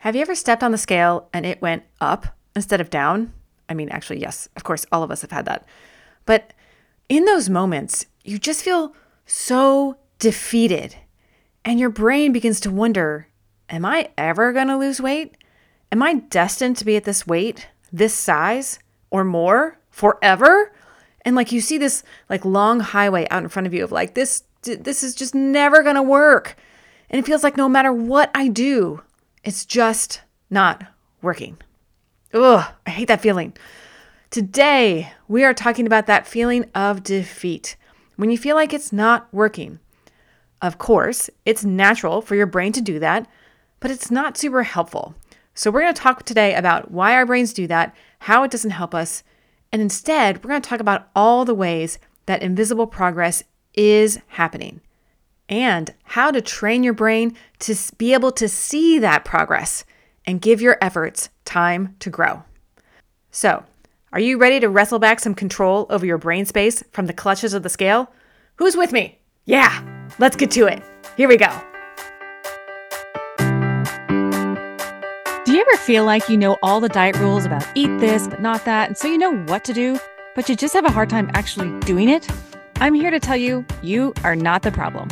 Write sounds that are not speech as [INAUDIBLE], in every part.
Have you ever stepped on the scale and it went up instead of down? I mean, actually, yes, of course, all of us have had that. But in those moments, you just feel so defeated. And your brain begins to wonder Am I ever going to lose weight? Am I destined to be at this weight, this size, or more forever? And like you see this like long highway out in front of you of like this this is just never going to work. And it feels like no matter what I do, it's just not working. Ugh, I hate that feeling. Today, we are talking about that feeling of defeat when you feel like it's not working. Of course, it's natural for your brain to do that, but it's not super helpful. So, we're going to talk today about why our brains do that, how it doesn't help us, and instead, we're going to talk about all the ways that invisible progress is happening and how to train your brain to be able to see that progress and give your efforts time to grow. So, are you ready to wrestle back some control over your brain space from the clutches of the scale? Who's with me? Yeah, let's get to it. Here we go. Do you ever feel like you know all the diet rules about eat this but not that, and so you know what to do, but you just have a hard time actually doing it? I'm here to tell you, you are not the problem.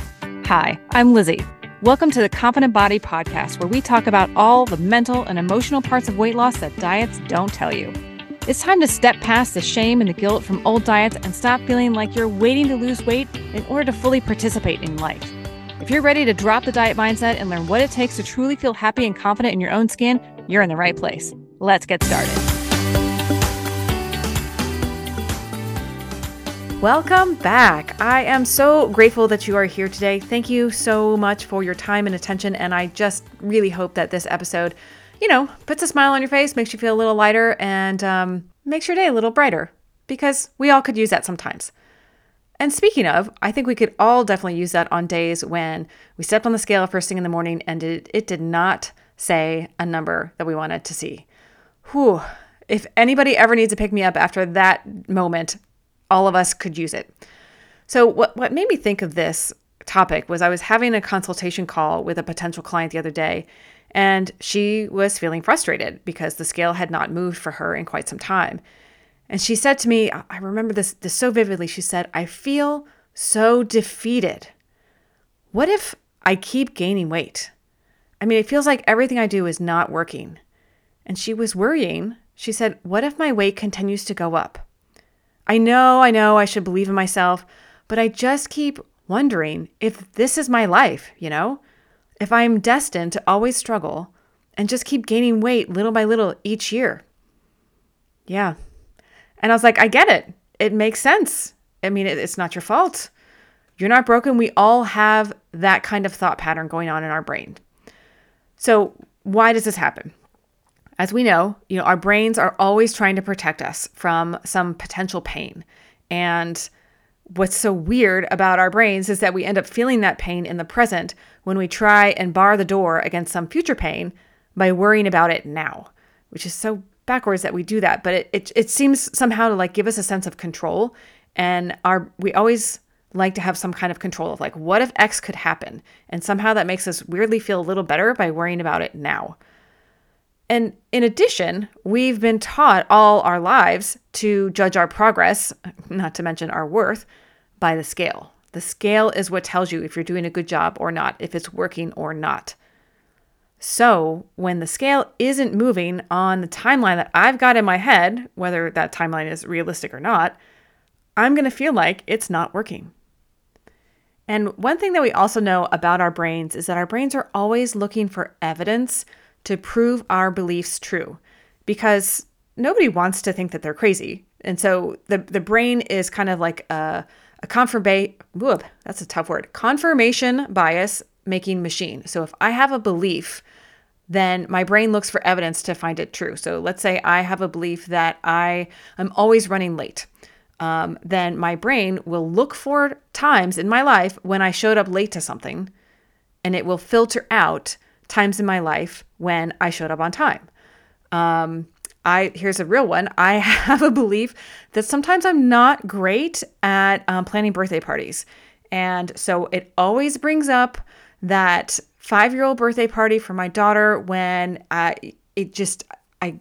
Hi, I'm Lizzie. Welcome to the Confident Body podcast, where we talk about all the mental and emotional parts of weight loss that diets don't tell you. It's time to step past the shame and the guilt from old diets and stop feeling like you're waiting to lose weight in order to fully participate in life. If you're ready to drop the diet mindset and learn what it takes to truly feel happy and confident in your own skin, you're in the right place. Let's get started. Welcome back. I am so grateful that you are here today. Thank you so much for your time and attention. And I just really hope that this episode, you know, puts a smile on your face, makes you feel a little lighter, and um, makes your day a little brighter because we all could use that sometimes. And speaking of, I think we could all definitely use that on days when we stepped on the scale first thing in the morning and it, it did not say a number that we wanted to see. Whew. If anybody ever needs to pick me up after that moment, all of us could use it. So, what, what made me think of this topic was I was having a consultation call with a potential client the other day, and she was feeling frustrated because the scale had not moved for her in quite some time. And she said to me, I remember this, this so vividly. She said, I feel so defeated. What if I keep gaining weight? I mean, it feels like everything I do is not working. And she was worrying. She said, What if my weight continues to go up? I know, I know I should believe in myself, but I just keep wondering if this is my life, you know? If I'm destined to always struggle and just keep gaining weight little by little each year. Yeah. And I was like, I get it. It makes sense. I mean, it's not your fault. You're not broken. We all have that kind of thought pattern going on in our brain. So, why does this happen? As we know, you know, our brains are always trying to protect us from some potential pain. And what's so weird about our brains is that we end up feeling that pain in the present when we try and bar the door against some future pain by worrying about it now, which is so backwards that we do that. But it, it, it seems somehow to like give us a sense of control. And our we always like to have some kind of control of like, what if X could happen? And somehow that makes us weirdly feel a little better by worrying about it now. And in addition, we've been taught all our lives to judge our progress, not to mention our worth, by the scale. The scale is what tells you if you're doing a good job or not, if it's working or not. So, when the scale isn't moving on the timeline that I've got in my head, whether that timeline is realistic or not, I'm going to feel like it's not working. And one thing that we also know about our brains is that our brains are always looking for evidence to prove our beliefs true because nobody wants to think that they're crazy. And so the, the brain is kind of like a, a confirmation, that's a tough word, confirmation bias making machine. So if I have a belief, then my brain looks for evidence to find it true. So let's say I have a belief that I am always running late. Um, then my brain will look for times in my life when I showed up late to something and it will filter out times in my life when I showed up on time. Um, I here's a real one. I [LAUGHS] have a belief that sometimes I'm not great at um, planning birthday parties, and so it always brings up that five year old birthday party for my daughter when I, it just, I,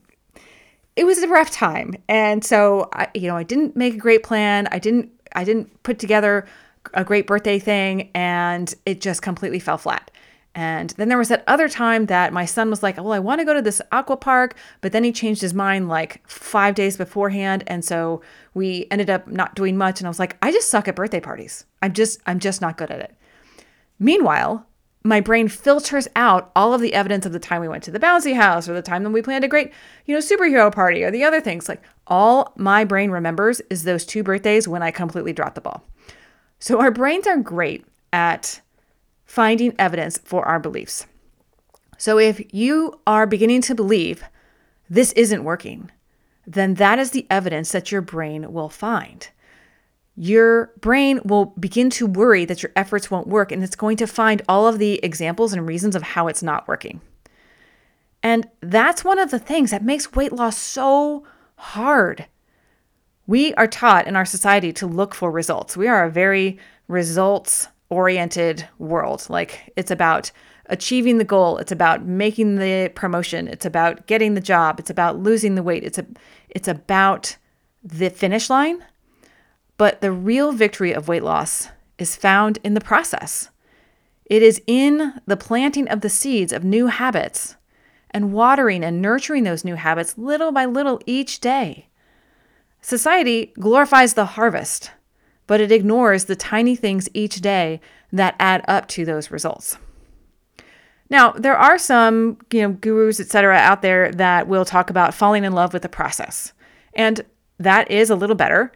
it was a rough time. And so I, you know, I didn't make a great plan. I didn't, I didn't put together a great birthday thing and it just completely fell flat. And then there was that other time that my son was like, Well, I want to go to this aqua park, but then he changed his mind like five days beforehand. And so we ended up not doing much. And I was like, I just suck at birthday parties. I'm just, I'm just not good at it. Meanwhile, my brain filters out all of the evidence of the time we went to the bouncy house or the time that we planned a great, you know, superhero party or the other things. Like all my brain remembers is those two birthdays when I completely dropped the ball. So our brains are great at finding evidence for our beliefs. So if you are beginning to believe this isn't working, then that is the evidence that your brain will find. Your brain will begin to worry that your efforts won't work, and it's going to find all of the examples and reasons of how it's not working. And that's one of the things that makes weight loss so hard. We are taught in our society to look for results. We are a very results oriented world. Like it's about achieving the goal, it's about making the promotion, it's about getting the job, it's about losing the weight. It's a it's about the finish line. But the real victory of weight loss is found in the process. It is in the planting of the seeds of new habits and watering and nurturing those new habits little by little each day. Society glorifies the harvest, but it ignores the tiny things each day that add up to those results. Now, there are some, you know, gurus, etc., out there that will talk about falling in love with the process. And that is a little better.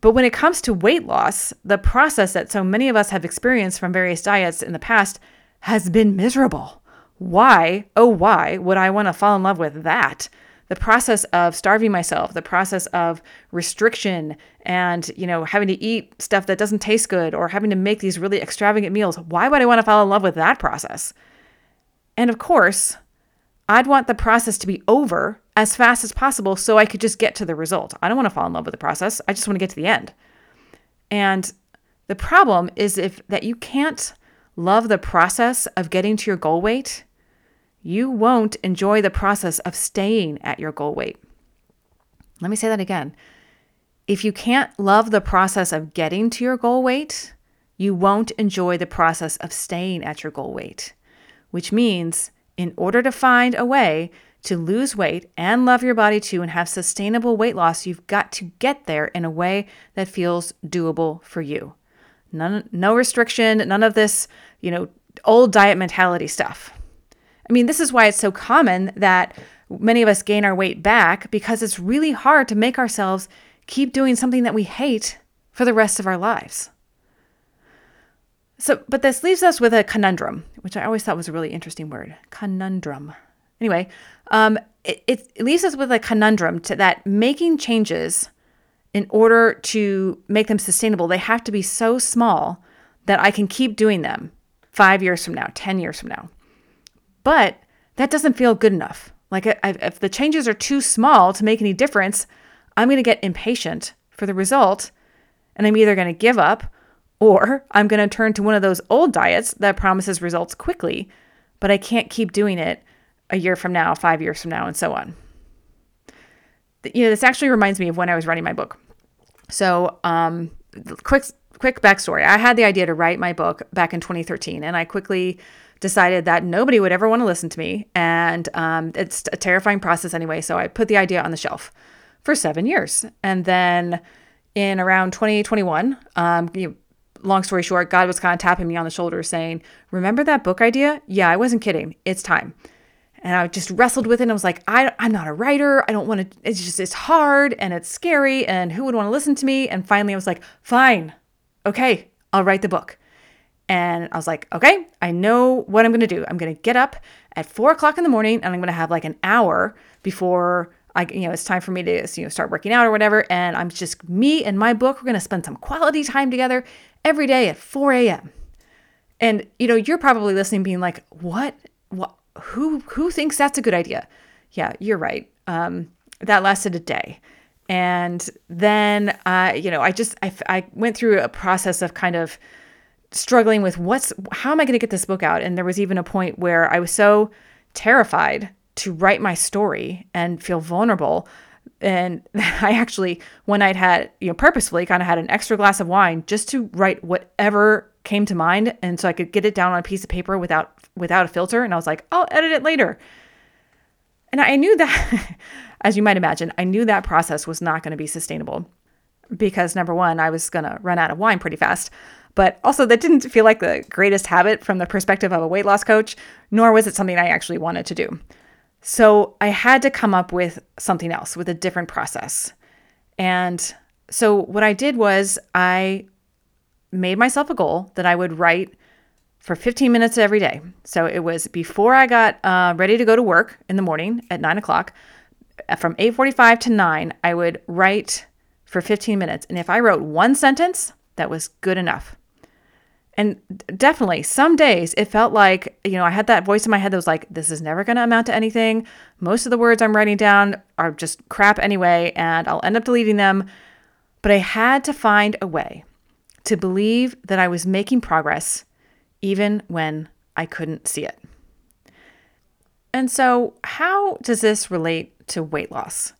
But when it comes to weight loss, the process that so many of us have experienced from various diets in the past has been miserable. Why, oh, why would I want to fall in love with that? The process of starving myself, the process of restriction and, you know, having to eat stuff that doesn't taste good or having to make these really extravagant meals. Why would I want to fall in love with that process? And of course, I'd want the process to be over as fast as possible so I could just get to the result. I don't want to fall in love with the process. I just want to get to the end. And the problem is if that you can't love the process of getting to your goal weight you won't enjoy the process of staying at your goal weight. Let me say that again. If you can't love the process of getting to your goal weight, you won't enjoy the process of staying at your goal weight, which means in order to find a way to lose weight and love your body too and have sustainable weight loss, you've got to get there in a way that feels doable for you. None, no restriction, none of this, you know, old diet mentality stuff. I mean, this is why it's so common that many of us gain our weight back because it's really hard to make ourselves keep doing something that we hate for the rest of our lives. So, but this leaves us with a conundrum, which I always thought was a really interesting word conundrum. Anyway, um, it, it leaves us with a conundrum to that making changes in order to make them sustainable, they have to be so small that I can keep doing them five years from now, 10 years from now. But that doesn't feel good enough. Like if the changes are too small to make any difference, I'm going to get impatient for the result and I'm either going to give up or I'm going to turn to one of those old diets that promises results quickly, but I can't keep doing it a year from now, 5 years from now and so on. You know, this actually reminds me of when I was writing my book. So, um quick quick backstory. I had the idea to write my book back in 2013 and I quickly decided that nobody would ever want to listen to me. And um, it's a terrifying process anyway. So I put the idea on the shelf for seven years. And then in around 2021, um, you long story short, God was kind of tapping me on the shoulder saying, Remember that book idea? Yeah, I wasn't kidding. It's time. And I just wrestled with it and I was like, I, I'm not a writer. I don't want to, it's just, it's hard and it's scary. And who would want to listen to me? And finally, I was like, fine. Okay, I'll write the book. And I was like, okay, I know what I'm to do. I'm to get up at four o'clock in the morning and I'm to have like an hour before I, you know, it's time for me to, you know, start working out or whatever. And I'm just me and my book. We're to spend some quality time together every day at 4 a.m. And, you know, you're probably listening being like, what, what, who, who thinks that's a good idea? Yeah, you're right. Um, that lasted a day. And then, you know, I just, I, I went through a process of kind of, struggling with what's how am I going to get this book out? And there was even a point where I was so terrified to write my story and feel vulnerable. And [LAUGHS] I actually, one night had, you know, purposefully kind of had an extra glass of wine just to write whatever came to mind. And so I could get it down on a piece of paper without, without a filter. And I was like, I'll edit it later. And I knew that, [LAUGHS] as you might imagine, I knew that process was not going to be sustainable because number one, I was going to run out of wine pretty fast. But also, that didn't feel like the greatest habit from the perspective of a weight loss coach, nor was it something I actually wanted to do. So I had to come up with something else, with a different process. And so what I did was I made myself a goal that I would write for 15 minutes every day. So it was before I got uh, ready to go to work in the morning at nine o'clock. From 8:45 to 9, I would write for 15 minutes. And if I wrote one sentence, that was good enough. And definitely, some days it felt like, you know, I had that voice in my head that was like, this is never going to amount to anything. Most of the words I'm writing down are just crap anyway, and I'll end up deleting them. But I had to find a way to believe that I was making progress even when I couldn't see it. And so, how does this relate to weight loss?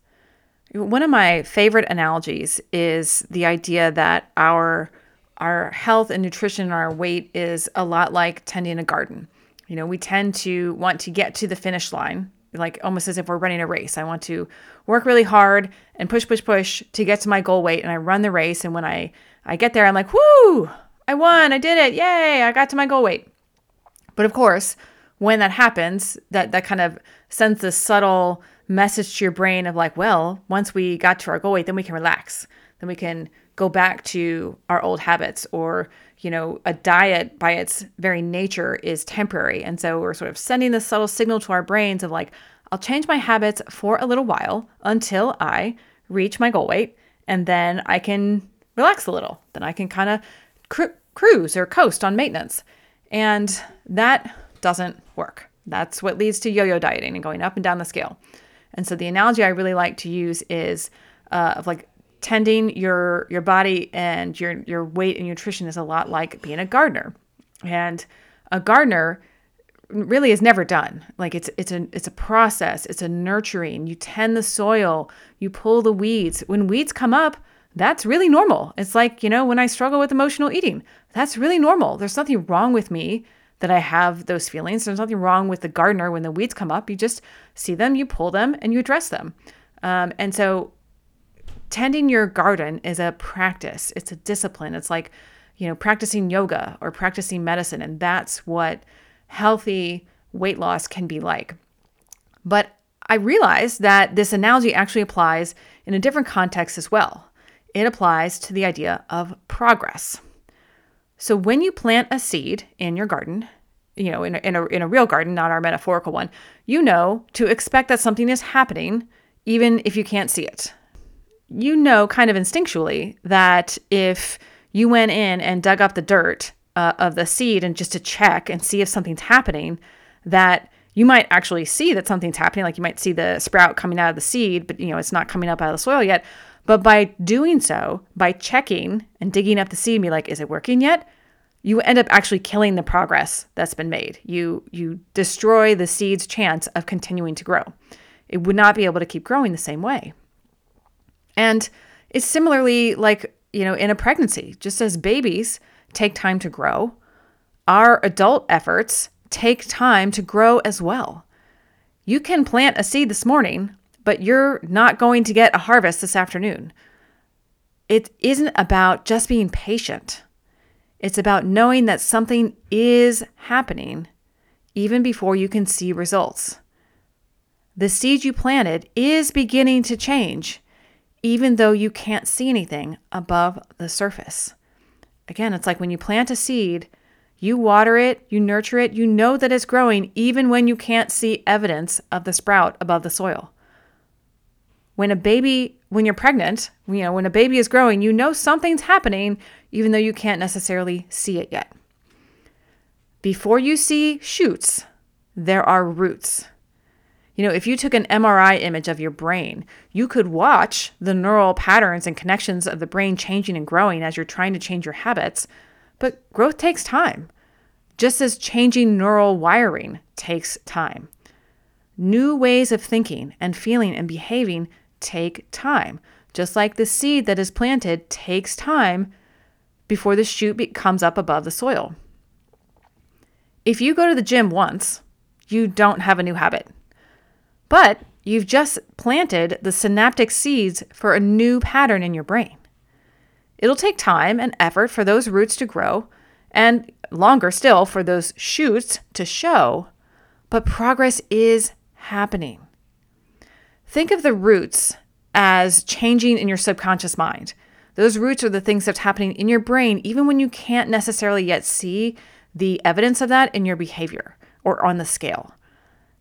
One of my favorite analogies is the idea that our our health and nutrition and our weight is a lot like tending a garden. You know, we tend to want to get to the finish line, like almost as if we're running a race. I want to work really hard and push, push, push to get to my goal weight, and I run the race. And when I I get there, I'm like, "Whoo! I won! I did it! Yay! I got to my goal weight." But of course, when that happens, that that kind of sends this subtle message to your brain of like, well, once we got to our goal weight, then we can relax. Then we can go back to our old habits or you know a diet by its very nature is temporary and so we're sort of sending this subtle signal to our brains of like i'll change my habits for a little while until i reach my goal weight and then i can relax a little then i can kind of cru- cruise or coast on maintenance and that doesn't work that's what leads to yo-yo dieting and going up and down the scale and so the analogy i really like to use is uh, of like tending your your body and your your weight and nutrition is a lot like being a gardener. And a gardener really is never done. Like it's it's a it's a process, it's a nurturing. You tend the soil, you pull the weeds. When weeds come up, that's really normal. It's like, you know, when I struggle with emotional eating, that's really normal. There's nothing wrong with me that I have those feelings. There's nothing wrong with the gardener when the weeds come up. You just see them, you pull them, and you address them. Um, and so tending your garden is a practice, it's a discipline. It's like, you know, practicing yoga or practicing medicine. And that's what healthy weight loss can be like. But I realized that this analogy actually applies in a different context as well. It applies to the idea of progress. So when you plant a seed in your garden, you know, in a, in a, in a real garden, not our metaphorical one, you know to expect that something is happening even if you can't see it you know kind of instinctually that if you went in and dug up the dirt uh, of the seed and just to check and see if something's happening, that you might actually see that something's happening. Like you might see the sprout coming out of the seed, but you know it's not coming up out of the soil yet. But by doing so, by checking and digging up the seed and be like, is it working yet? You end up actually killing the progress that's been made. You you destroy the seed's chance of continuing to grow. It would not be able to keep growing the same way. And it's similarly like, you know, in a pregnancy, just as babies take time to grow, our adult efforts take time to grow as well. You can plant a seed this morning, but you're not going to get a harvest this afternoon. It isn't about just being patient. It's about knowing that something is happening even before you can see results. The seed you planted is beginning to change, even though you can't see anything above the surface. Again, it's like when you plant a seed, you water it, you nurture it, you know that it's growing even when you can't see evidence of the sprout above the soil. When a baby, when you're pregnant, you know, when a baby is growing, you know something's happening even though you can't necessarily see it yet. Before you see shoots, there are roots. You know, if you took an MRI image of your brain, you could watch the neural patterns and connections of the brain changing and growing as you're trying to change your habits. But growth takes time, just as changing neural wiring takes time. New ways of thinking and feeling and behaving take time, just like the seed that is planted takes time before the shoot comes up above the soil. If you go to the gym once, you don't have a new habit. But you've just planted the synaptic seeds for a new pattern in your brain. It'll take time and effort for those roots to grow, and longer still for those shoots to show, but progress is happening. Think of the roots as changing in your subconscious mind. Those roots are the things that's happening in your brain, even when you can't necessarily yet see the evidence of that in your behavior or on the scale.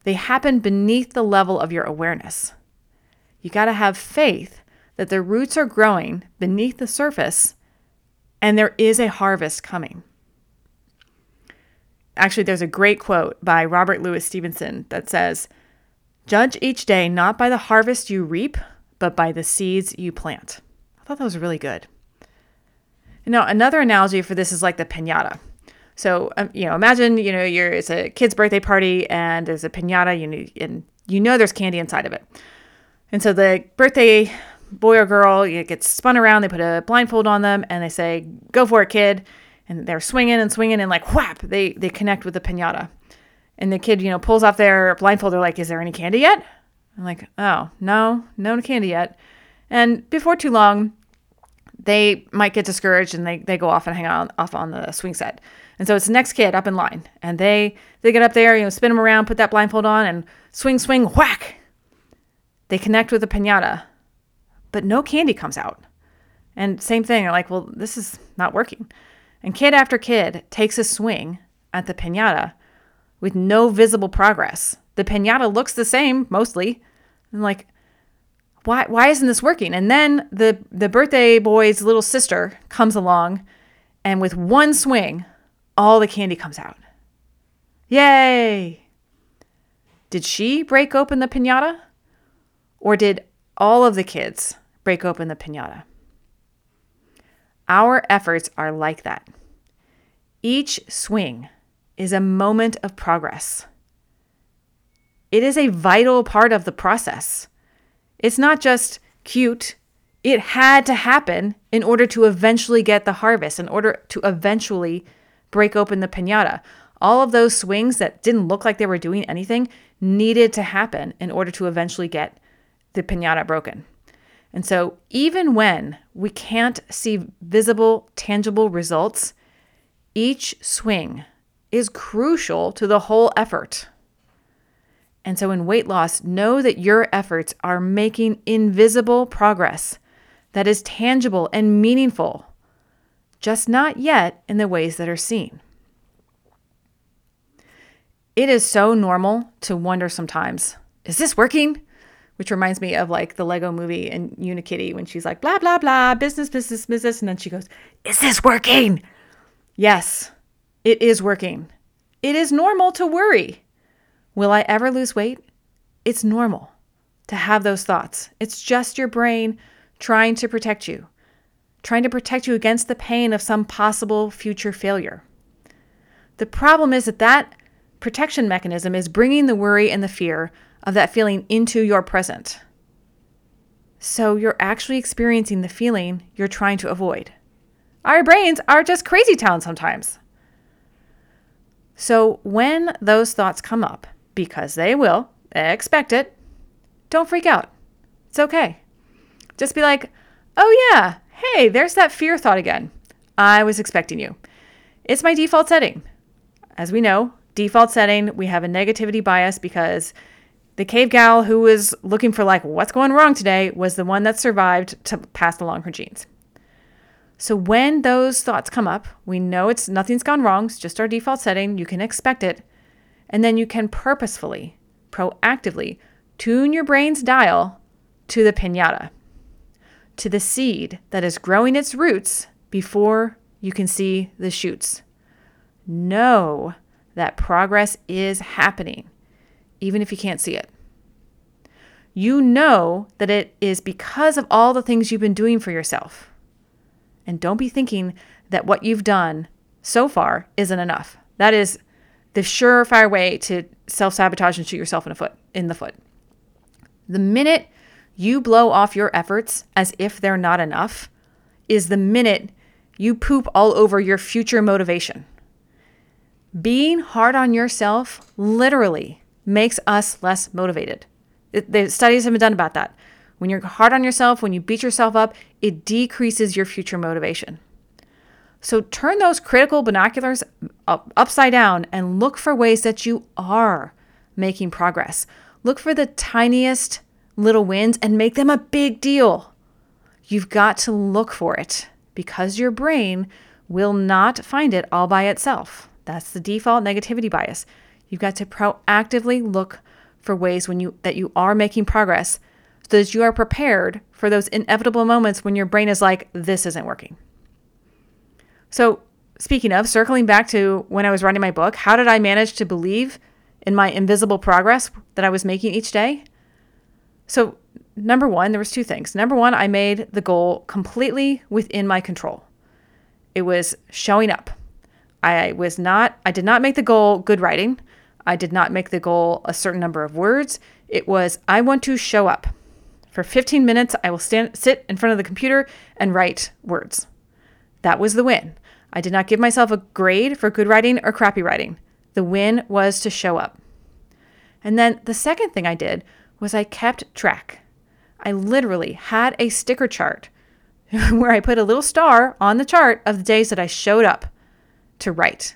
They happen beneath the level of your awareness. You got to have faith that the roots are growing beneath the surface and there is a harvest coming. Actually, there's a great quote by Robert Louis Stevenson that says, Judge each day not by the harvest you reap, but by the seeds you plant. I thought that was really good. Now, another analogy for this is like the pinata. So, um, you know, imagine, you know, you're, it's a kid's birthday party and there's a pinata you know, and you know there's candy inside of it. And so the birthday boy or girl it gets spun around, they put a blindfold on them and they say, go for it, kid. And they're swinging and swinging and like whap, they, they connect with the pinata. And the kid, you know, pulls off their blindfold. They're like, is there any candy yet? I'm like, oh, no, no candy yet. And before too long, they might get discouraged and they, they go off and hang out off on the swing set. And so it's the next kid up in line, and they they get up there, you know, spin them around, put that blindfold on, and swing, swing, whack. They connect with the pinata, but no candy comes out. And same thing, they're like, well, this is not working. And kid after kid takes a swing at the pinata with no visible progress. The pinata looks the same mostly. I'm like, why why isn't this working? And then the the birthday boy's little sister comes along and with one swing all the candy comes out. Yay! Did she break open the pinata? Or did all of the kids break open the pinata? Our efforts are like that. Each swing is a moment of progress. It is a vital part of the process. It's not just cute. It had to happen in order to eventually get the harvest, in order to eventually break open the pinata. All of those swings that didn't look like they were doing anything needed to happen in order to eventually get the pinata broken. And so, even when we can't see visible, tangible results, each swing is crucial to the whole effort. And so, in weight loss, know that your efforts are making invisible progress that is tangible and meaningful just not yet in the ways that are seen. It is so normal to wonder sometimes, is this working? Which reminds me of like the Lego movie and Unikitty when she's like, blah, blah, blah, business, business, business. And then she goes, is this working? Yes, it is working. It is normal to worry. Will I ever lose weight? It's normal to have those thoughts. It's just your brain trying to protect you trying to protect you against the pain of some possible future failure. The problem is that that protection mechanism is bringing the worry and the fear of that feeling into your present. So you're actually experiencing the feeling you're trying to avoid. Our brains are just crazy town sometimes. So when those thoughts come up, because they will, expect it, don't freak out. It's okay. Just be like, oh yeah, hey, there's that fear thought again. I was expecting you. It's my default setting. As we know, default setting, we have a negativity bias because the cave gal who was looking for, like, what's going wrong today was the one that survived to pass along her genes. So when those thoughts come up, we know it's nothing's gone wrong, it's just our default setting, you can expect it. And then you can purposefully, proactively tune your brain's dial to the pinata to the seed that is growing its roots before you can see the shoots. Know that progress is happening, even if you can't see it. You know that it is because of all the things you've been doing for yourself. And don't be thinking that what you've done so far isn't enough. That is the surefire way to self sabotage and shoot yourself in the foot. In the foot. The minute you blow off your efforts as if they're not enough, is the minute you poop all over your future motivation. Being hard on yourself literally makes us less motivated. It, the studies have been done about that. When you're hard on yourself, when you beat yourself up, it decreases your future motivation. So turn those critical binoculars up, upside down and look for ways that you are making progress. Look for the tiniest little wins and make them a big deal. You've got to look for it because your brain will not find it all by itself. That's the default negativity bias. You've got to proactively look for ways when you that you are making progress that you are prepared for those inevitable moments when your brain is like this isn't working. So, speaking of circling back to when I was writing my book, how did I manage to believe in my invisible progress that I was making each day? So, number 1, there was two things. Number 1, I made the goal completely within my control. It was showing up. I was not I did not make the goal good writing. I did not make the goal a certain number of words. It was I want to show up. For 15 minutes I will stand sit in front of the computer and write words. That was the win. I did not give myself a grade for good writing or crappy writing. The win was to show up. And then the second thing I did was I kept track. I literally had a sticker chart [LAUGHS] where I put a little star on the chart of the days that I showed up to write.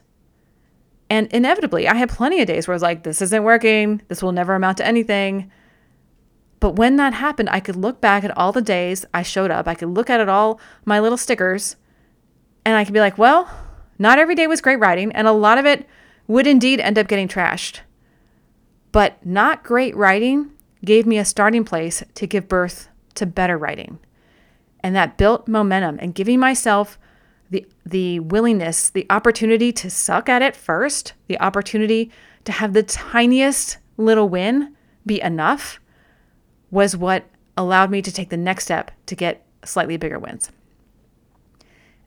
And inevitably, I had plenty of days where I was like, this isn't working. This will never amount to anything. But when that happened, I could look back at all the days I showed up. I could look at it all, my little stickers, and I could be like, well, not every day was great writing, and a lot of it would indeed end up getting trashed. But not great writing gave me a starting place to give birth to better writing. And that built momentum and giving myself the the willingness, the opportunity to suck at it first, the opportunity to have the tiniest little win be enough was what allowed me to take the next step to get slightly bigger wins.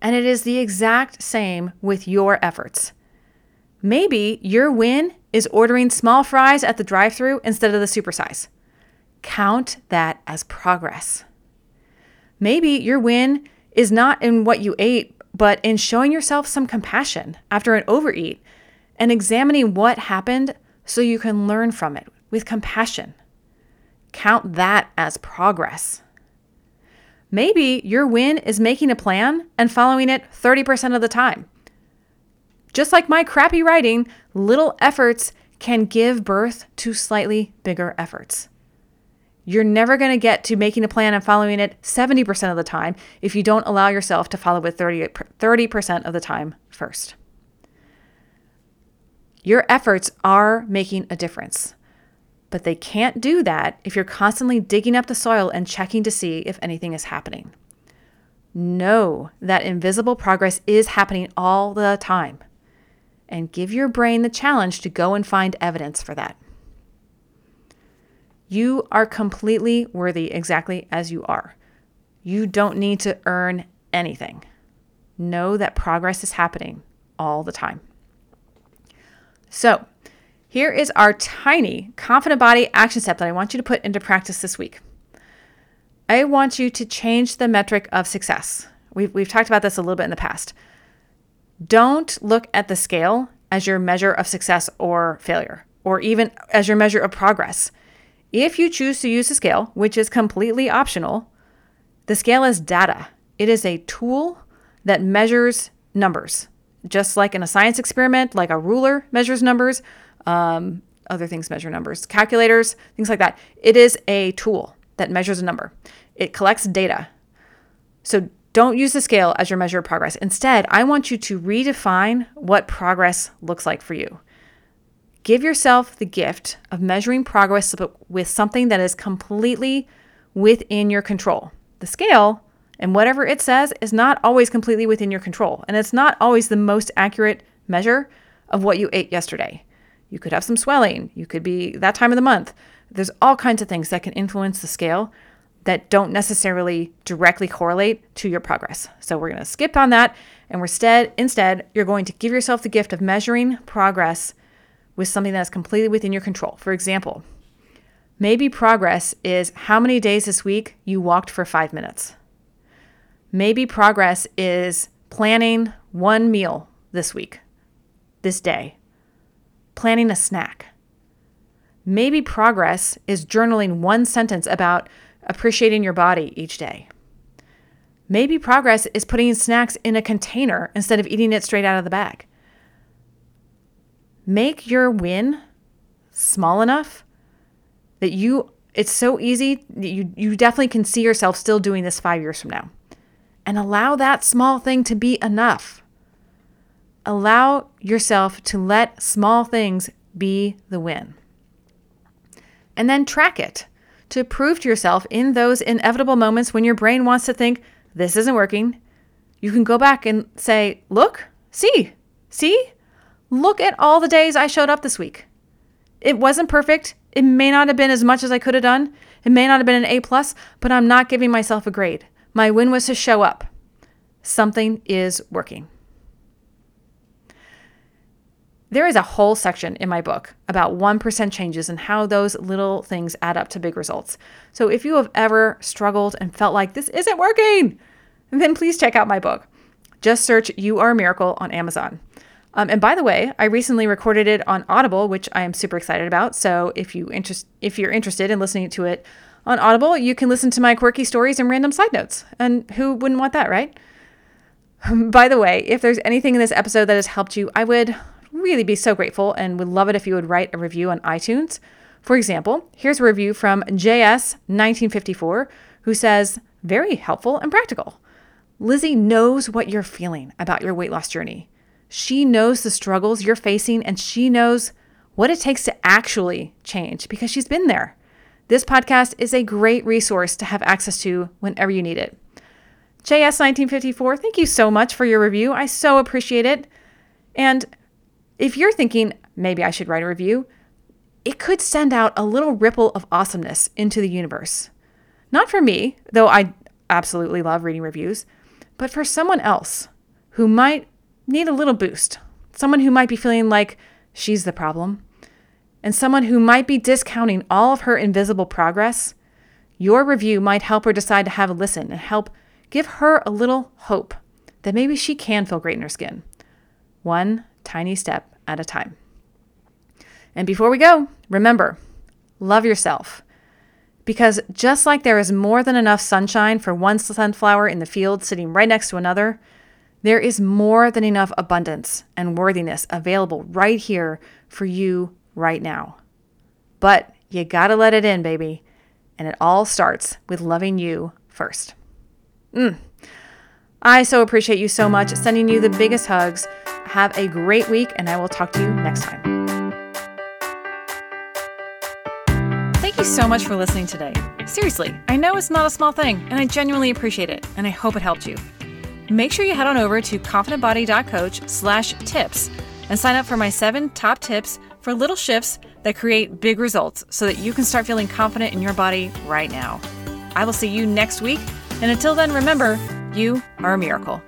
And it is the exact same with your efforts. Maybe your win is ordering small fries at the drive through instead of the supersize. Count that as progress. Maybe your win is not in what you ate, but in showing yourself some compassion after an overeat and examining what happened so you can learn from it with compassion. Count that as progress. Maybe your win is making a plan and following it 30% of the time. Just like my crappy writing, little efforts can give birth to slightly bigger efforts. You're never going to get to making a plan and following it 70% of the time if you don't allow yourself to follow it 30, 30% of the time first. Your efforts are making a difference, but they can't do that if you're constantly digging up the soil and checking to see if anything is happening. Know that invisible progress is happening all the time and give your brain the challenge to go and find evidence for that. You are completely worthy exactly as you are. You don't need to earn anything. Know that progress is happening all the time. So, here is our tiny confident body action step that I want you to put into practice this week. I want you to change the metric of success. We've, we've talked about this a little bit in the past. Don't look at the scale as your measure of success or failure, or even as your measure of progress. If you choose to use the scale, which is completely optional, the scale is data. It is a tool that measures numbers, just like in a science experiment, like a ruler measures numbers, um, other things measure numbers, calculators, things like that. It is a tool that measures a number, it collects data. So don't use the scale as your measure of progress. Instead, I want you to redefine what progress looks like for you. Give yourself the gift of measuring progress with something that is completely within your control. The scale and whatever it says is not always completely within your control, and it's not always the most accurate measure of what you ate yesterday. You could have some swelling, you could be that time of the month. There's all kinds of things that can influence the scale that don't necessarily directly correlate to your progress. So we're going to skip on that And instead, instead, you're going to give yourself the gift of measuring progress with something that's completely within your control. For example, maybe progress is how many days this week you walked for five minutes. Maybe progress is planning one meal this week, this day, planning a snack. Maybe progress is journaling one sentence about appreciating your body each day. Maybe progress is putting snacks in a container instead of eating it straight out of the bag. Make your win small enough that you it's so easy you you definitely can see yourself still doing this 5 years from now. And allow that small thing to be enough. Allow yourself to let small things be the win. And then track it to prove to yourself in those inevitable moments when your brain wants to think, this isn't working. You can go back and say, look, see, see, look at all the days I showed up this week. It wasn't perfect. It may not have been as much as I could have done. It may not have been an A plus, but I'm not giving myself a grade. My win was to show up. Something is working. There is a whole section in my book about 1% changes and how those little things add up to big results. So if you have ever struggled and felt like this isn't working, then please check out my book. Just search You Are a Miracle on Amazon. Um, and by the way, I recently recorded it on Audible, which I am super excited about. So if you interest, if you're interested in listening to it on Audible, you can listen to my quirky stories and random side notes. And who wouldn't want that, right? [LAUGHS] By the way, if there's anything in this episode that has helped you, I would really be so grateful and would love it if you would write a review on iTunes. For example, here's a review from JS1954 who says, Very helpful and practical. Lizzie knows what you're feeling about your weight loss journey. She knows the struggles you're facing and she knows what it takes to actually change because she's been there. This podcast is a great resource to have access to whenever you need it. JS1954, thank you so much for your review. I so appreciate it. And if you're thinking, maybe I should write a review, it could send out a little ripple of awesomeness into the universe. Not for me, though I absolutely love reading reviews, but for someone else who might need a little boost. Someone who might be feeling like she's the problem. And someone who might be discounting all of her invisible progress. Your review might help her decide to have a listen and help give her a little hope that maybe she can feel great in her skin. One tiny step at a time. And before we go, remember love yourself. Because just like there is more than enough sunshine for one sunflower in the field sitting right next to another, there is more than enough abundance and worthiness available right here for you right now. But you gotta let it in, baby. And it all starts with loving you first. Mm. I so appreciate you so much. Sending you the biggest hugs. Have a great week, and I will talk to you next time. Thank you so much for listening today. Seriously, I know it's not a small thing, and I genuinely appreciate it, and I hope it helped you. Make sure you head on over to confidentbody.coach slash tips and sign up for my seven top tips for little shifts that create big results so that you can start feeling confident in your body right now. I will see you next week, and until then, remember, you are a miracle.